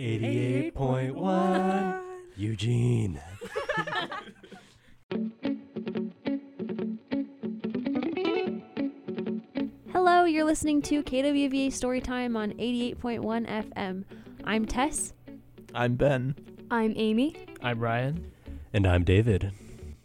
88.1 Eugene. Hello, you're listening to KWVA Storytime on 88.1 FM. I'm Tess. I'm Ben. I'm Amy. I'm Ryan. And I'm David.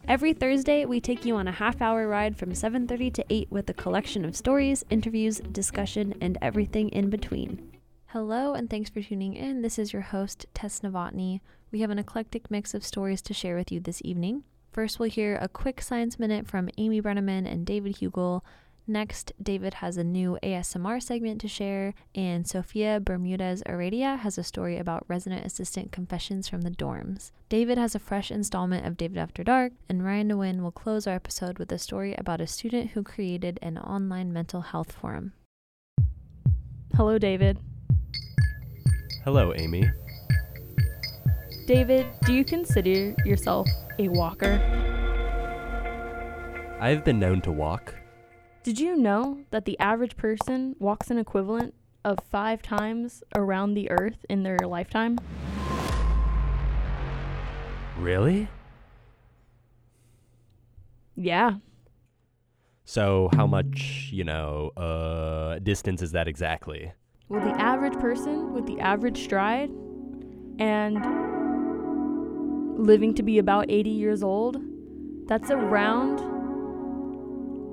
Every Thursday, we take you on a half-hour ride from 7:30 to 8 with a collection of stories, interviews, discussion, and everything in between. Hello, and thanks for tuning in. This is your host, Tess Novotny. We have an eclectic mix of stories to share with you this evening. First, we'll hear a quick science minute from Amy Brenneman and David Hugel. Next, David has a new ASMR segment to share, and Sophia Bermudez Aradia has a story about resident assistant confessions from the dorms. David has a fresh installment of David After Dark, and Ryan Nguyen will close our episode with a story about a student who created an online mental health forum. Hello, David. Hello, Amy. David, do you consider yourself a walker? I've been known to walk. Did you know that the average person walks an equivalent of five times around the earth in their lifetime? Really? Yeah. So, how much, you know, uh, distance is that exactly? Well, the average person with the average stride and living to be about 80 years old, that's around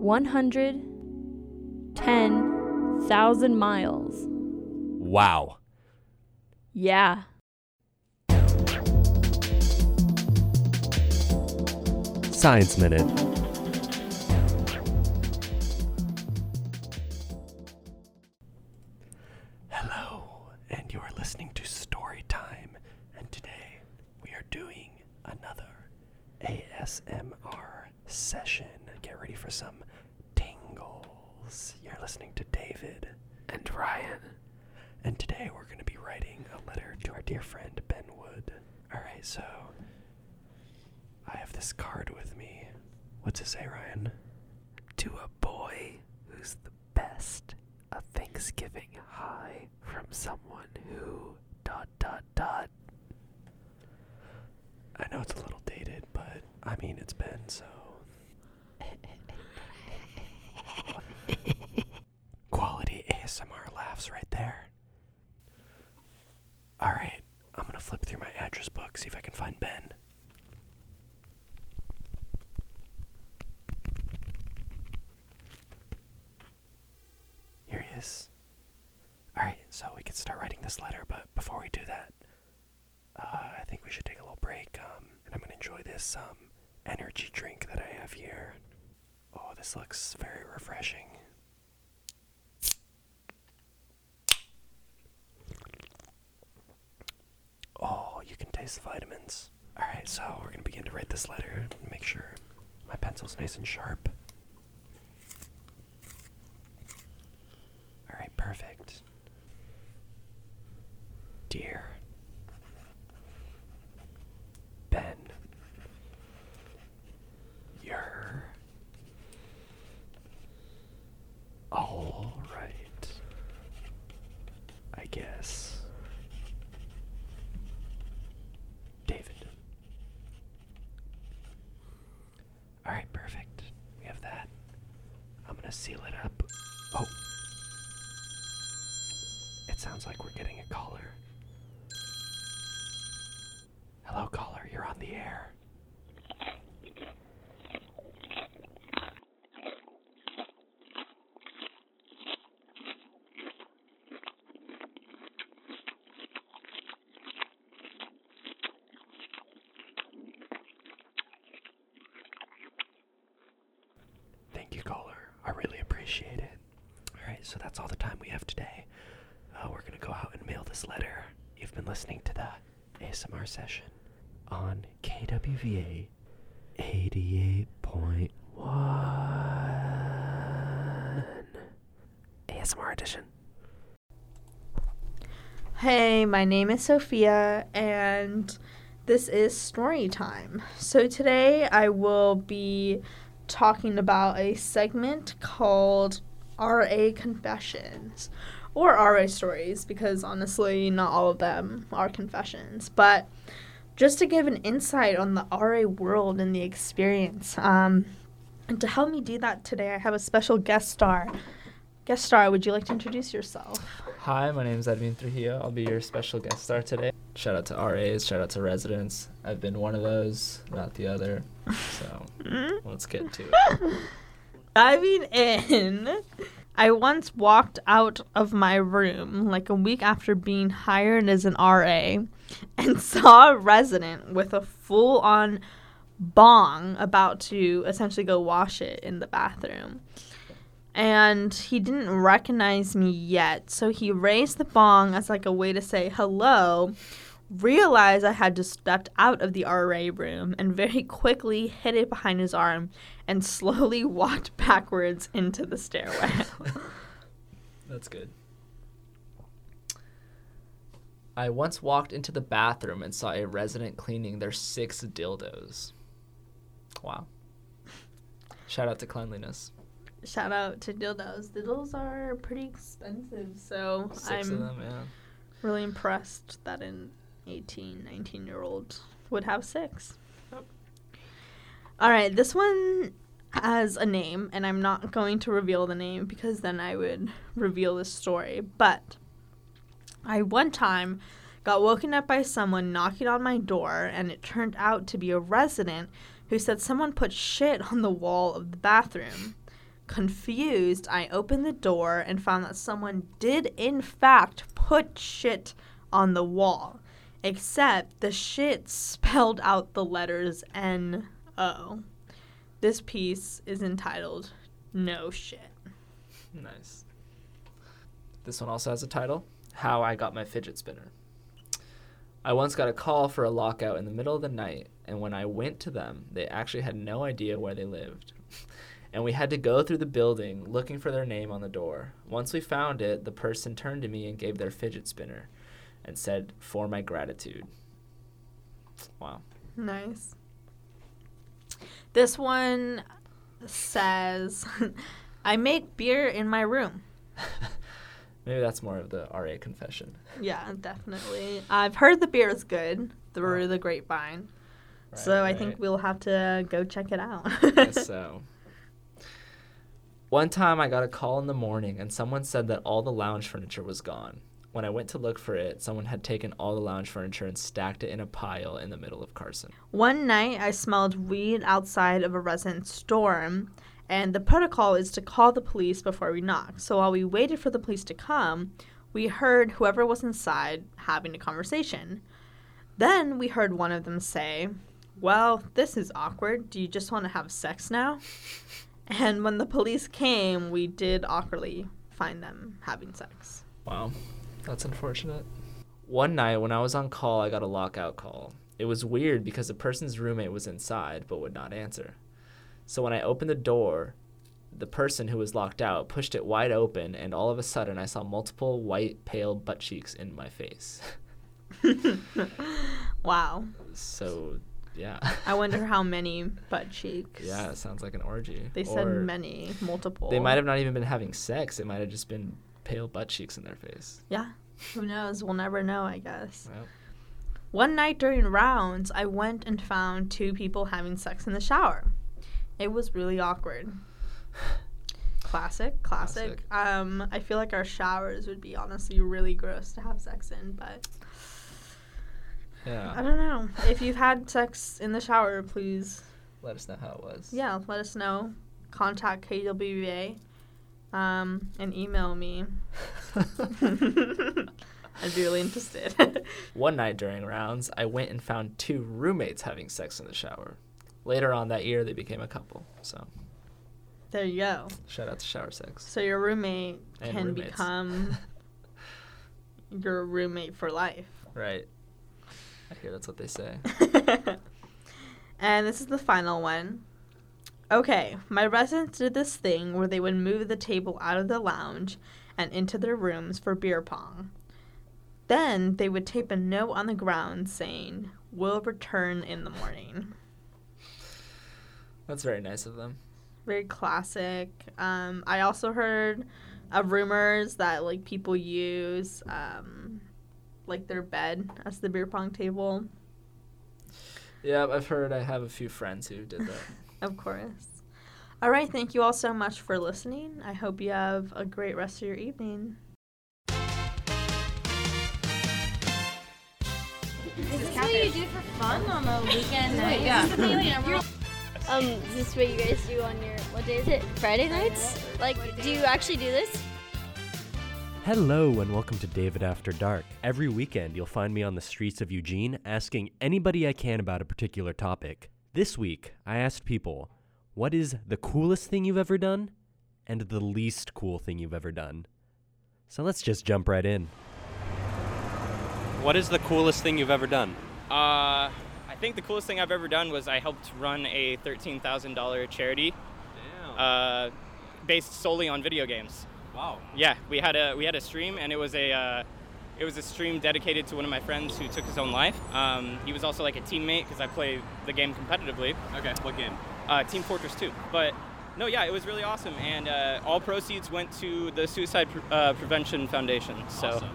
110,000 miles. Wow. Yeah. Science Minute. Hello, and you are listening to Story Time, and today we are doing another ASMR session. Get ready for some tingles. You're listening to David and Ryan, and today we're going to be writing a letter to our dear friend Ben Wood. Alright, so I have this card with me. What's it say, Ryan? To a boy who's the best, a Thanksgiving high from someone who dot dot dot. I know it's a little dated, but I mean it's been so. Quality ASMR laughs right there. Alright, I'm gonna flip through my address book, see if I can find Ben. Here he is. Alright, we start writing this letter, but before we do that, uh, I think we should take a little break, um, and I'm gonna enjoy this um, energy drink that I have here. Oh, this looks very refreshing. Oh, you can taste the vitamins. Alright, so we're gonna begin to write this letter. Make sure my pencil's nice and sharp. All right, perfect. Dear Ben, you're all right, I guess. David. All right, perfect. We have that. I'm gonna seal it up. Oh. It sounds like we're getting a caller. Hello, caller. You're on the air. Thank you, caller. I really appreciate it. All right, so that's all the time we have today. Uh, we're going to go out and mail this letter. You've been listening to the ASMR session on KWVA 88.1 ASMR edition. Hey, my name is Sophia, and this is story time. So, today I will be talking about a segment called RA Confessions, or RA stories because honestly, not all of them are confessions. But just to give an insight on the RA world and the experience, um, and to help me do that today, I have a special guest star. Guest star, would you like to introduce yourself? Hi, my name is Edwin Trujillo. I'll be your special guest star today. Shout out to RAs, shout out to residents. I've been one of those, not the other. So let's get to it. Diving in, I once walked out of my room like a week after being hired as an RA and saw a resident with a full on bong about to essentially go wash it in the bathroom. And he didn't recognize me yet, so he raised the bong as like a way to say hello. Realized I had just stepped out of the RA room and very quickly hid it behind his arm and slowly walked backwards into the stairway. That's good. I once walked into the bathroom and saw a resident cleaning their six dildos. Wow. Shout out to cleanliness. Shout out to dildos. Dildos are pretty expensive, so 6 I'm of them, yeah. really impressed that an 18, 19 year old would have six. All right, this one has a name, and I'm not going to reveal the name because then I would reveal the story. But I one time got woken up by someone knocking on my door, and it turned out to be a resident who said someone put shit on the wall of the bathroom. Confused, I opened the door and found that someone did, in fact, put shit on the wall, except the shit spelled out the letters N O. This piece is entitled No Shit. Nice. This one also has a title How I Got My Fidget Spinner. I once got a call for a lockout in the middle of the night, and when I went to them, they actually had no idea where they lived. and we had to go through the building looking for their name on the door. Once we found it, the person turned to me and gave their fidget spinner and said, For my gratitude. Wow. Nice. This one says, I make beer in my room. Maybe that's more of the RA confession. Yeah, definitely. I've heard the beer is good through Oh. the grapevine. Right, so I think we'll have to go check it out. so. One time I got a call in the morning and someone said that all the lounge furniture was gone. When I went to look for it, someone had taken all the lounge furniture and stacked it in a pile in the middle of Carson. One night I smelled weed outside of a resident's dorm, and the protocol is to call the police before we knock. So while we waited for the police to come, we heard whoever was inside having a conversation. Then we heard one of them say, Well, this is awkward. Do you just want to have sex now? And when the police came, we did awkwardly find them having sex. Wow, that's unfortunate. One night when I was on call, I got a lockout call. It was weird because the person's roommate was inside but would not answer. So when I opened the door, the person who was locked out pushed it wide open, and all of a sudden I saw multiple white, pale butt cheeks in my face. wow. so, yeah. I wonder how many butt cheeks. Yeah, it sounds like an orgy. They said Or many, multiple. They might have not even been having sex. It might have just been pale butt cheeks in their face. Yeah. Who knows? We'll never know, I guess. Well, One night during rounds, I went and found two people having sex in the shower. It was really awkward. Classic, classic. Classic. Um, I feel like our showers would be honestly really gross to have sex in, but yeah. I don't know. If you've had sex in the shower, please, Let us know how it was. yeah, let us know. Contact KWVA, um, and email me. I'd be really interested. One night during rounds, I went and found two roommates having sex in the shower. Later on that year, they became a couple. So, there you go. shout out to shower sex. So your roommate And can roommates. become your roommate for life. Right. I hear that's what they say. and this is the final one. Okay, my residents did this thing where they would move the table out of the lounge and into their rooms for beer pong. Then they would tape a note on the ground saying, We'll return in the morning. That's very nice of them. Very classic. Um, I also heard of rumors that like people use um, like their bed as the beer pong table. Yeah, I've heard. I have a few friends who did that. Of course. All right, thank you all so much for listening. I hope you have a great rest of your evening. Is this what you do for fun on a weekend night? yeah. Um, is this what you guys do on your what day is it? Friday nights? Like, do you actually do this? Hello and welcome to David After Dark. Every weekend, you'll find me on the streets of Eugene asking anybody I can about a particular topic. This week, I asked people, what is the coolest thing you've ever done and the least cool thing you've ever done? So let's just jump right in. What is the coolest thing you've ever done? Uh, I think the coolest thing I've ever done was I helped run a $13,000 charity uh, based solely on video games. Wow. Yeah, we had a we had a stream, and it was a uh, it was a stream dedicated to one of my friends who took his own life. Um, he was also like a teammate because I play the game competitively. Okay, what game? Uh, Team Fortress 2. But no, yeah, it was really awesome, and uh, all proceeds went to the Suicide Pre- uh, Prevention Foundation. So, Awesome.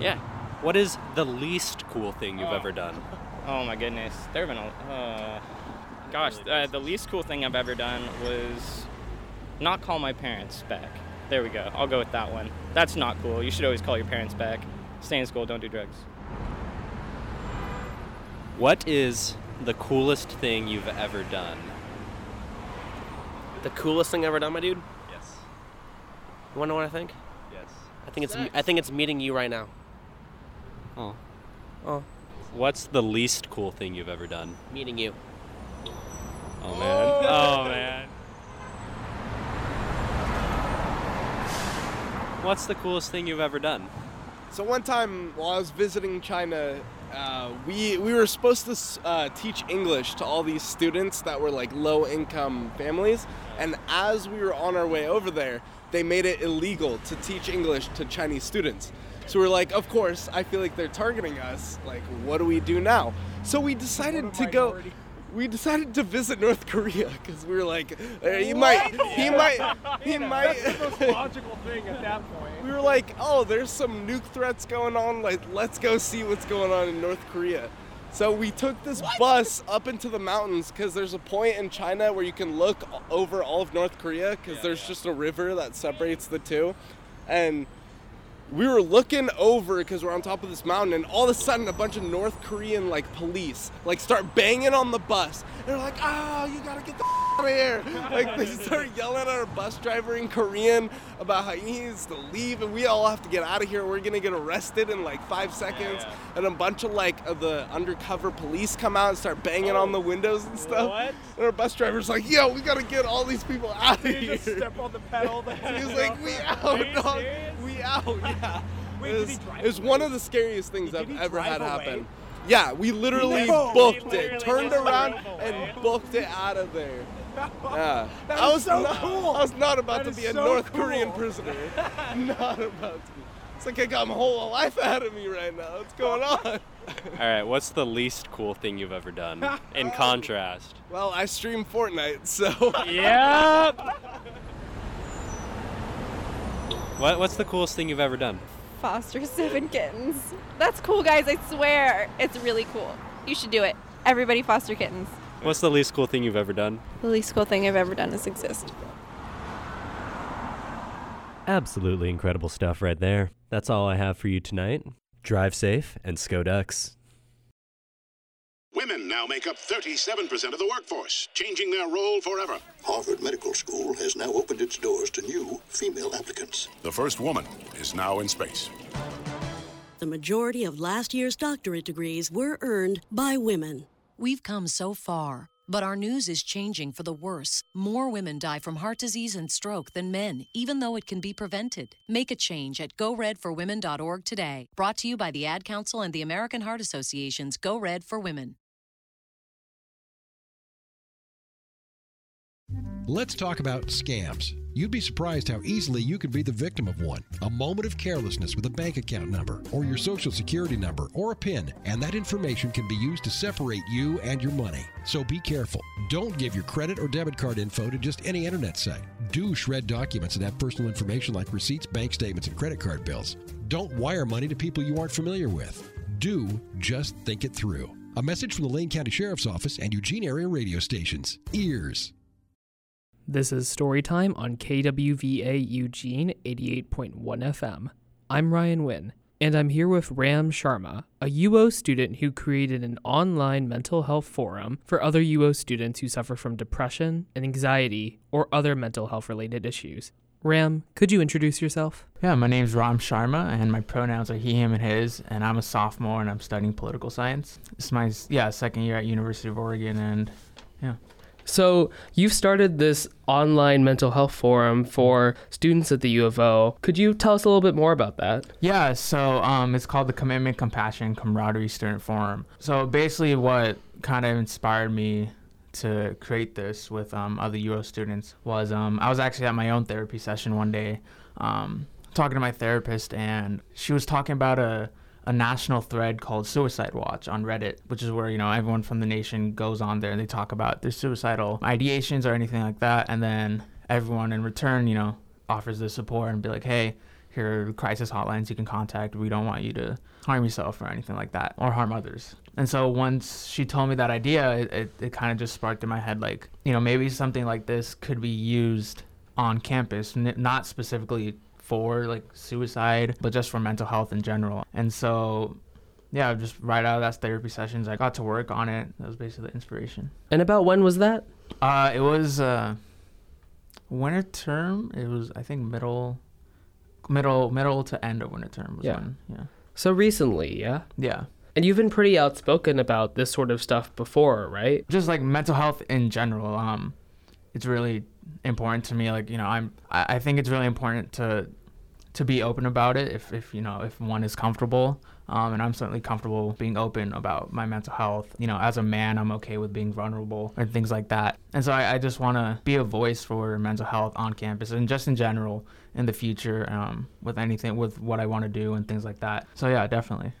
yeah. What is the least cool thing you've Oh. ever done? Oh my goodness, there have been a. Uh, gosh, uh, the least cool thing I've ever done was not call my parents back. There we go. I'll go with that one. That's not cool. You should always call your parents back. Stay in school. Don't do drugs. What is the coolest thing you've ever done? The coolest thing I've ever done, my dude. Yes. You wanna know what I think? Yes. I think it's I think it's meeting you right now. Oh. Oh, What's the least cool thing you've ever done? meeting you. Oh man. Oh man. What's the coolest thing you've ever done? So one time while I was visiting China, uh, we we were supposed to uh, teach English to all these students that were like low income families, and as we were on our way over there, they made it illegal to teach English to Chinese students. So we're like, of course, I feel like they're targeting us. Like, what do we do now? So we decided to go. We decided to visit North Korea because we were like, uh, he might, he might, he might. That's the most logical thing at that point. we were like, oh, there's some nuke threats going on. Like, let's go see what's going on in North Korea. So we took this bus up into the mountains because there's a point in China where you can look over all of North Korea because there's just a river that separates the two. And we were looking over because we're on top of this mountain, and all of a sudden, a bunch of North Korean like police like start banging on the bus. They're like, "Ah, you gotta get the out of here!" Like they start yelling at our bus driver in Korean about how he needs to leave, and we all have to get out of here. We're gonna get arrested in like five seconds, and a bunch of like of the undercover police come out and start banging on the windows and stuff. What? And our bus driver's like, "Yo, we gotta get all these people out of here." just step on the pedal. The He was like, "We out, dog. We out." Yeah. Wait, it did was, he drive it was one of the scariest things Did I've ever had away? happen. Yeah, we literally No, he booked literally it, turned around, drove and booked it out of there. Yeah, That I was so not, cool. I was not about That to be a so North cool. Korean prisoner. not about to. It's like I got my whole life out of me right now. What's going on? All right, what's the least cool thing you've ever done? In contrast. well, I stream Fortnite, so Yep. What, what's the coolest thing you've ever done? Foster seven kittens. That's cool, guys. I swear. It's really cool. You should do it. Everybody foster kittens. What's the least cool thing you've ever done? The least cool thing I've ever done is exist. Absolutely incredible stuff right there. That's all I have for you tonight. Drive safe and Sko Ducks. Women now make up 37% of the workforce, changing their role forever. Harvard Medical School has now opened its doors to new female applicants. The first woman is now in space. The majority of last year's doctorate degrees were earned by women. We've come so far, but our news is changing for the worse. More women die from heart disease and stroke than men, even though it can be prevented. Make a change at goredforwomen.org today. Brought to you by the Ad Council and the American Heart Association's Go Red for Women. Let's talk about scams. You'd be surprised how easily you can be the victim of one. A moment of carelessness with a bank account number, or your social security number, or a PIN, and that information can be used to separate you and your money. So be careful. Don't give your credit or debit card info to just any internet site. Do shred documents that have personal information like receipts, bank statements, and credit card bills. Don't wire money to people you aren't familiar with. Do just think it through. A message from the Lane County Sheriff's Office and Eugene area radio stations. Ears. This is Storytime on KWVA Eugene 88.1 FM. I'm Ryan Nguyen, and I'm here with Ram Sharma, a UO student who created an online mental health forum for other UO students who suffer from depression and anxiety or other mental health related issues. Ram, could you introduce yourself? Yeah, my name's Ram Sharma, and my pronouns are he, him, and his. And I'm a sophomore, and I'm studying political science. It's my yeah second year at University of Oregon, and yeah. So, you've started this online mental health forum for students at the U of O. Could you tell us a little bit more about that? Yeah, so um, it's called the Commitment, Compassion, Camaraderie Student Forum. So, basically, what kind of inspired me to create this with um, other UO students was um, I was actually at my own therapy session one day um, talking to my therapist, and she was talking about a a national thread called Suicide Watch on Reddit, which is where, you know, everyone from the nation goes on there and they talk about their suicidal ideations or anything like that. And then everyone in return, you know, offers the support and be like, hey, here are crisis hotlines you can contact. We don't want you to harm yourself or anything like that or harm others. And so once she told me that idea, it, it, it kind of just sparked in my head like, you know, maybe something like this could be used on campus, n- not specifically for like suicide, but just for mental health in general. And so, yeah, just right out of that therapy sessions, I got to work on it. That was basically the inspiration. And about when was that? Uh, it was uh, winter term. It was I think middle, middle, middle to end of winter term. Was Yeah. When, yeah. So, recently, yeah? Yeah. And you've been pretty outspoken about this sort of stuff before, right? just like mental health in general um it's really important to me like you know i'm i, think it's really important to to be open about it if, if you know if one is comfortable. Um, and i'm certainly comfortable being open about my mental health. You know as a man i'm okay with being vulnerable and things like that. And so i, I just want to be a voice for mental health on campus and just in general in the future um, with anything with what i want to do and things like that. So yeah definitely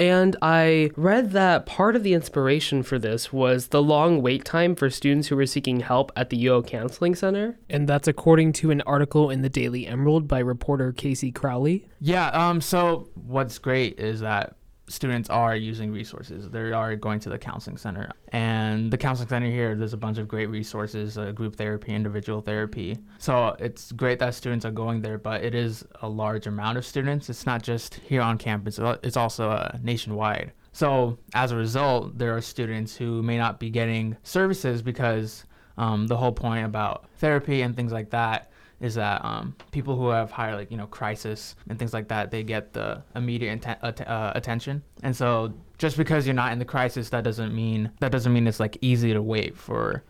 And I read that part of the inspiration for this was the long wait time for students who were seeking help at the UO Counseling Center. And that's according to an article in the Daily Emerald by reporter Casey Crowley. Yeah. Um. So what's great is that students are using resources. They are going to the counseling center, and the counseling center here. There's a bunch of great resources: uh, group therapy, individual therapy. So it's great that students are going there, but it is a large amount of students. It's not just here on campus. It's also uh, nationwide. So as a result, there are students who may not be getting services because um, the whole point about therapy and things like that is that um, people who have higher like you know crisis and things like that they get the immediate atten- att- uh, attention. And so just because you're not in the crisis that doesn't mean that doesn't mean it's like easy to wait for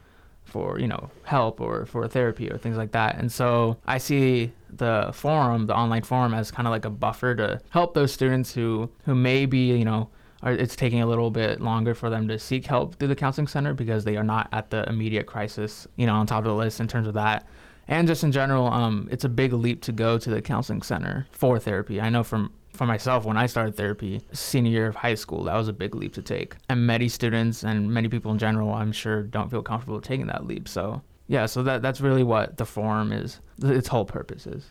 for you know help or for therapy or things like that. And so i see the forum the online forum as kind of like a buffer to help those students who who may be you know are, it's taking a little bit longer for them to seek help through the counseling center because they are not at the immediate crisis you know on top of the list in terms of that and just in general, um, it's a big leap to go to the counseling center for therapy. I know from for myself when I started therapy, senior year of high school, that was a big leap to take. And many students and many people in general, I'm sure, don't feel comfortable taking that leap. So yeah, so that that's really what the forum is. Its whole purpose is.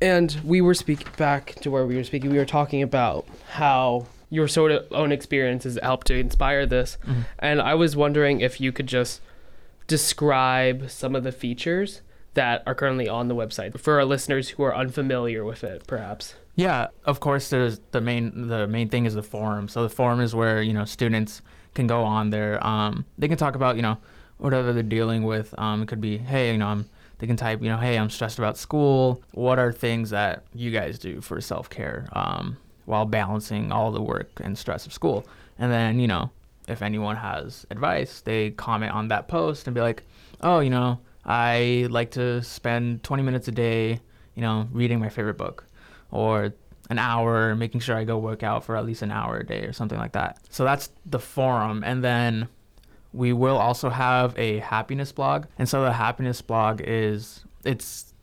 And we were speaking back to where we were speaking, we were talking about how your sort of own experiences helped to inspire this. Mhm. And I was wondering if you could just describe some of the features that are currently on the website for our listeners who are unfamiliar with it, perhaps. Yeah, of course. There's the main the main thing is the forum. So the forum is where you know students can go on there. Um, they can talk about you know whatever they're dealing with. Um, it could be hey, you know, I'm. They can type you know hey, I'm stressed about school. What are things that you guys do for self care um, while balancing all the work and stress of school? And then you know if anyone has advice, they comment on that post and be like, oh, you know, I like to spend 20 minutes a day, you know, reading my favorite book or an hour making sure I go work out for at least an hour a day or something like that. So that's the forum. And then we will also have a happiness blog. And so the happiness blog is it's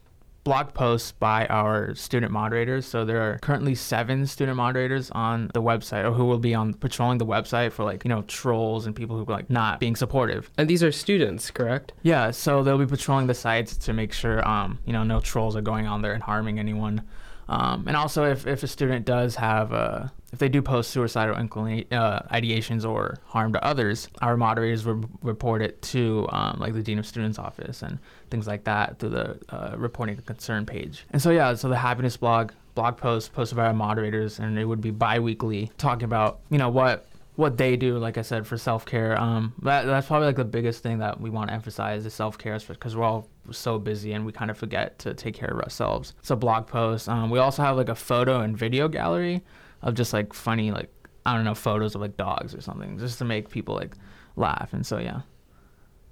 blog posts by our student moderators. So there are currently seven student moderators on the website or who will be on patrolling the website for like, you know, trolls and people who are like not being supportive. And these are students, correct? Yeah, so they'll be patrolling the sites to make sure um, you know, no trolls are going on there and harming anyone. Um, and also, if, if a student does have, uh, if they do post suicidal inclina- uh, ideations or harm to others, our moderators will report it to um, like the dean of students office and things like that through the uh, reporting a concern page. And so yeah, so the happiness blog blog post posted by our moderators, and it would be bi-weekly talking about you know what what they do, like I said, for self care. Um, that, that's probably like the biggest thing that we want to emphasize is self care, because we're all so busy and we kind of forget to take care of ourselves. A blog post. Um, we also have like a photo and video gallery of just like funny, like I don't know, photos of like dogs or something, just to make people like laugh. And so yeah.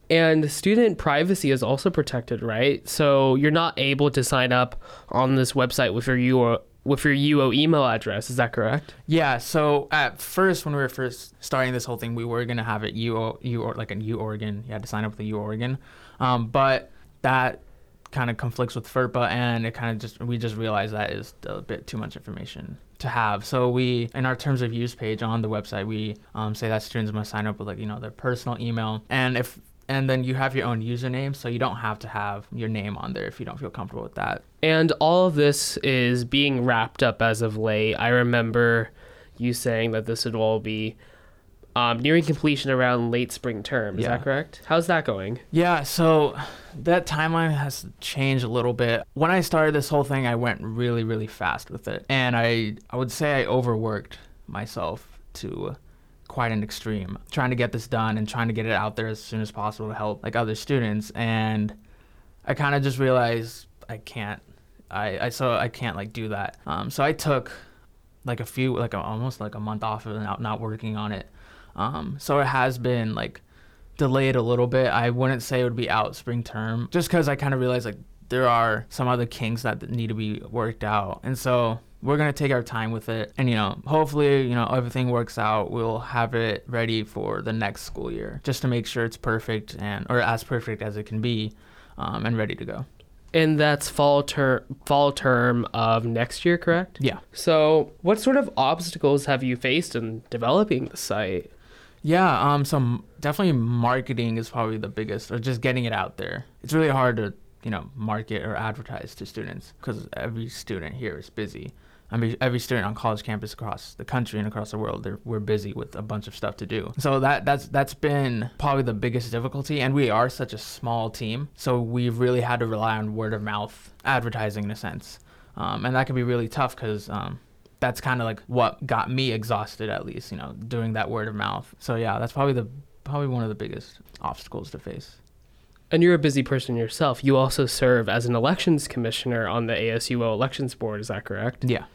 And student privacy is also protected, right? So you're not able to sign up on this website with your UO, with your UO email address. Is that correct? Yeah. So at first, when we were first starting this whole thing, we were gonna have it UO, U like a U Oregon. You had to sign up with the U Oregon, um, but that kind of conflicts with FERPA, and it kind of just we just realized that is a bit too much information to have. So we, in our terms of use page on the website, we um, say that students must sign up with like you know their personal email, and if and then you have your own username, so you don't have to have your name on there if you don't feel comfortable with that. And all of this is being wrapped up as of late. I remember you saying that this would all be um, nearing completion around late spring term. Is Yeah. that correct? How's that going? Yeah, so that timeline has changed a little bit. When I started this whole thing, I went really, really fast with it. And I, I would say I overworked myself to quite an extreme, trying to get this done and trying to get it out there as soon as possible to help like other students. And I kind of just realized I can't, I, I so I can't like do that. Um, so I took like a few, like a, almost like a month off of not, not working on it. Um, so it has been like delayed a little bit. I wouldn't say it would be out spring term just because I kind of realized like there are some other kinks that need to be worked out. And so we're going to take our time with it. And, you know, hopefully, you know, everything works out. We'll have it ready for the next school year just to make sure it's perfect and, or as perfect as it can be um, and ready to go. And that's fall term fall term of next year, correct? Yeah. So, what sort of obstacles have you faced in developing the site? Yeah, um, so definitely marketing is probably the biggest, or just getting it out there. It's really hard to, you know, market or advertise to students because every student here is busy. I mean, every student on college campus across the country and across the world, they're, we're busy with a bunch of stuff to do. So that that's that's been probably the biggest difficulty, and we are such a small team, so we've really had to rely on word of mouth advertising in a sense, um, and that can be really tough because. Um, that's kind of like what got me exhausted at least you know doing that word of mouth so yeah that's probably the probably one of the biggest obstacles to face And you're a busy person yourself. You also serve as an elections commissioner on the ASUO elections board, is that correct? Yeah.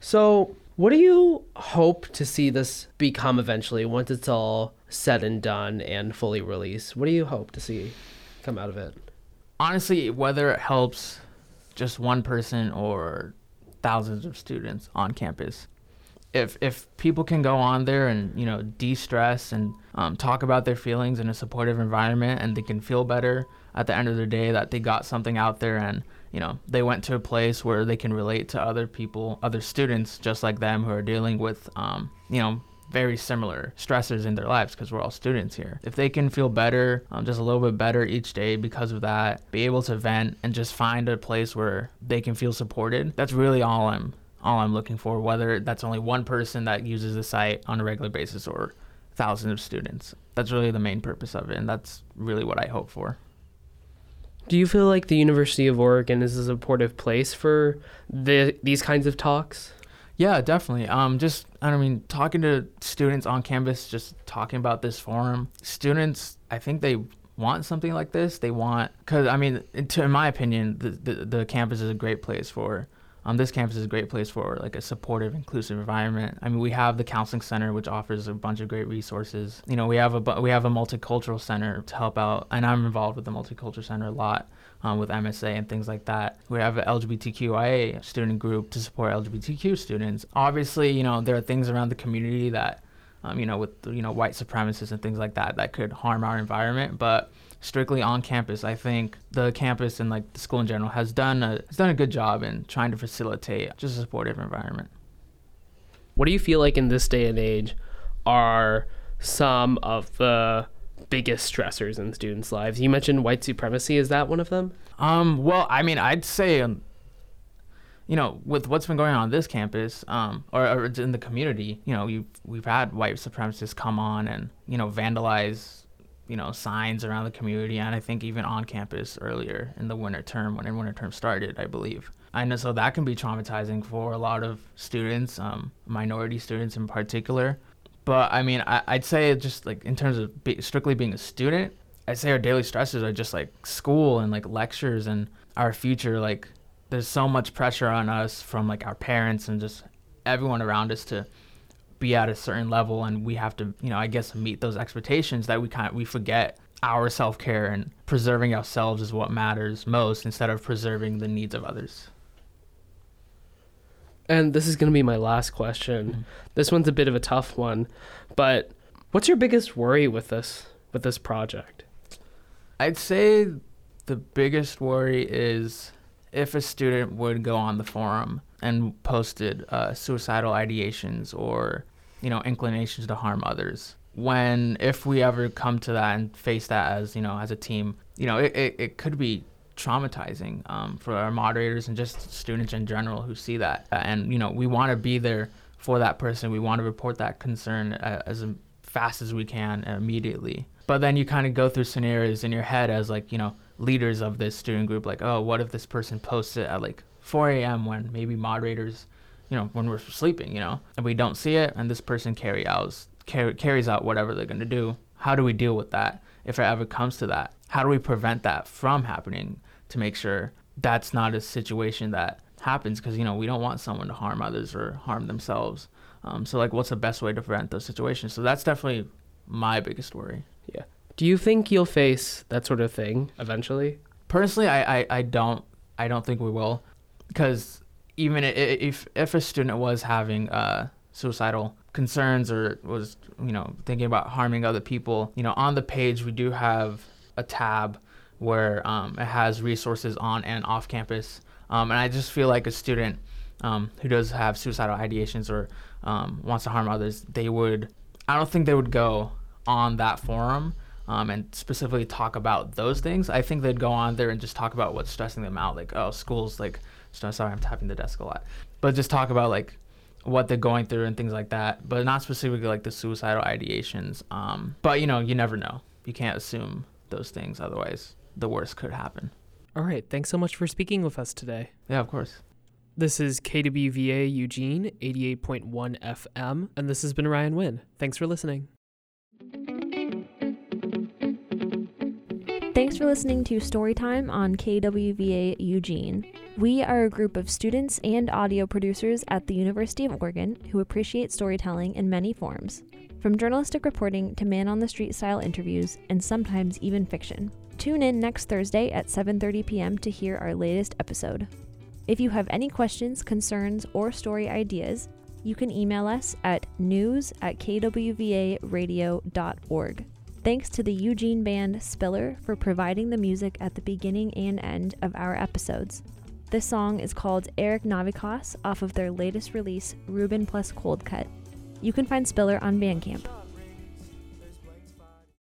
So, what do you hope to see this become eventually once it's all said and done and fully released? What do you hope to see come out of it? honestly whether it helps just one person or thousands of students on campus. If if people can go on there and you know de-stress and um, talk about their feelings in a supportive environment and they can feel better at the end of the day that they got something out there and you know they went to a place where they can relate to other people other students just like them who are dealing with um, you know very similar stressors in their lives because we're all students here. If they can feel better, um, just a little bit better each day because of that, be able to vent and just find a place where they can feel supported, that's really all I'm all I'm looking for. Whether that's only one person that uses the site on a regular basis or thousands of students, that's really the main purpose of it, and that's really what I hope for. Do you feel like the University of Oregon is a supportive place for the these kinds of talks? Yeah, definitely. Um, just I mean, talking to students on campus, just talking about this forum, students, I think they want something like this. They want, cause I mean, in, to, in my opinion, the, the the campus is a great place for. Um, this campus is a great place for like a supportive, inclusive environment. I mean, we have the counseling center, which offers a bunch of great resources. You know, we have a we have a multicultural center to help out, and I'm involved with the multicultural center a lot um, with MSA and things like that. We have an LGBTQIA student group to support LGBTQ students. Obviously, you know, there are things around the community that um, you know, with you know white supremacists and things like that that could harm our environment. But strictly on campus, I think the campus and like the school in general has done a has done a good job in trying to facilitate just a supportive environment. What do you feel like in this day and age are some of the biggest stressors in students' lives? You mentioned white supremacy. Is that one of them? Um, well, I mean, I'd say, um, you know, with what's been going on on this campus, um, or, or in the community, you know, we've we've had white supremacists come on and you know vandalize, you know, signs around the community, and I think even on campus earlier in the winter term when winter term started, I believe. I know so that can be traumatizing for a lot of students, um, minority students in particular. But I mean, I, would say just like in terms of be, strictly being a student, I'd say our daily stresses are just like school and like lectures and our future. Like, there's so much pressure on us from like our parents and just everyone around us to be at a certain level, and we have to, you know, I guess meet those expectations that we kind of, we forget our self care and preserving ourselves is what matters most instead of preserving the needs of others. And this is going to be my last question. Mm-hmm. This one's a bit of a tough one, but what's your biggest worry with this with this project? I'd say the biggest worry is if a student would go on the forum and posted uh, suicidal ideations or you know inclinations to harm others when if we ever come to that and face that as you know as a team you know it, it, it could be traumatizing um, for our moderators and just students in general who see that and you know we want to be there for that person we want to report that concern uh, as fast as we can and immediately but then you kind of go through scenarios in your head as like, you know, leaders of this student group, like, oh, what if this person posts it at like 4 a.m. when maybe moderators, you know, when we're sleeping, you know, and we don't see it, and this person carry out, car- carries out whatever they're gonna do. How do we deal with that if it ever comes to that? How do we prevent that from happening to make sure that's not a situation that happens? Because you know we don't want someone to harm others or harm themselves. Um, so like, what's the best way to prevent those situations? So that's definitely my biggest worry. Yeah. Do you think you'll face that sort of thing eventually? Personally, I, I, I don't I don't think we will, because even if if a student was having uh, suicidal concerns or was you know thinking about harming other people, you know, on the page we do have a tab where um, it has resources on and off campus, um, and I just feel like a student um, who does have suicidal ideations or um, wants to harm others, they would I don't think they would go on that forum um, and specifically talk about those things, I think they'd go on there and just talk about what's stressing them out. Like, oh, school's like, sorry, I'm tapping the desk a lot, but just talk about like what they're going through and things like that, but not specifically like the suicidal ideations. Um, but you know, you never know. You can't assume those things, otherwise, the worst could happen. All right. Thanks so much for speaking with us today. Yeah, of course. This is KWVA Eugene 88.1 FM, and this has been Ryan Nguyen. Thanks for listening. Thanks for listening to Storytime on KWVA Eugene. We are a group of students and audio producers at the University of Oregon who appreciate storytelling in many forms, from journalistic reporting to man on the street style interviews and sometimes even fiction. Tune in next Thursday at 7:30 p.m. to hear our latest episode. If you have any questions, concerns, or story ideas, you can email us at news at kwvaradio.org. Thanks to the Eugene band Spiller for providing the music at the beginning and end of our episodes. This song is called Eric Navikas off of their latest release, Ruben Plus Cold Cut. You can find Spiller on Bandcamp.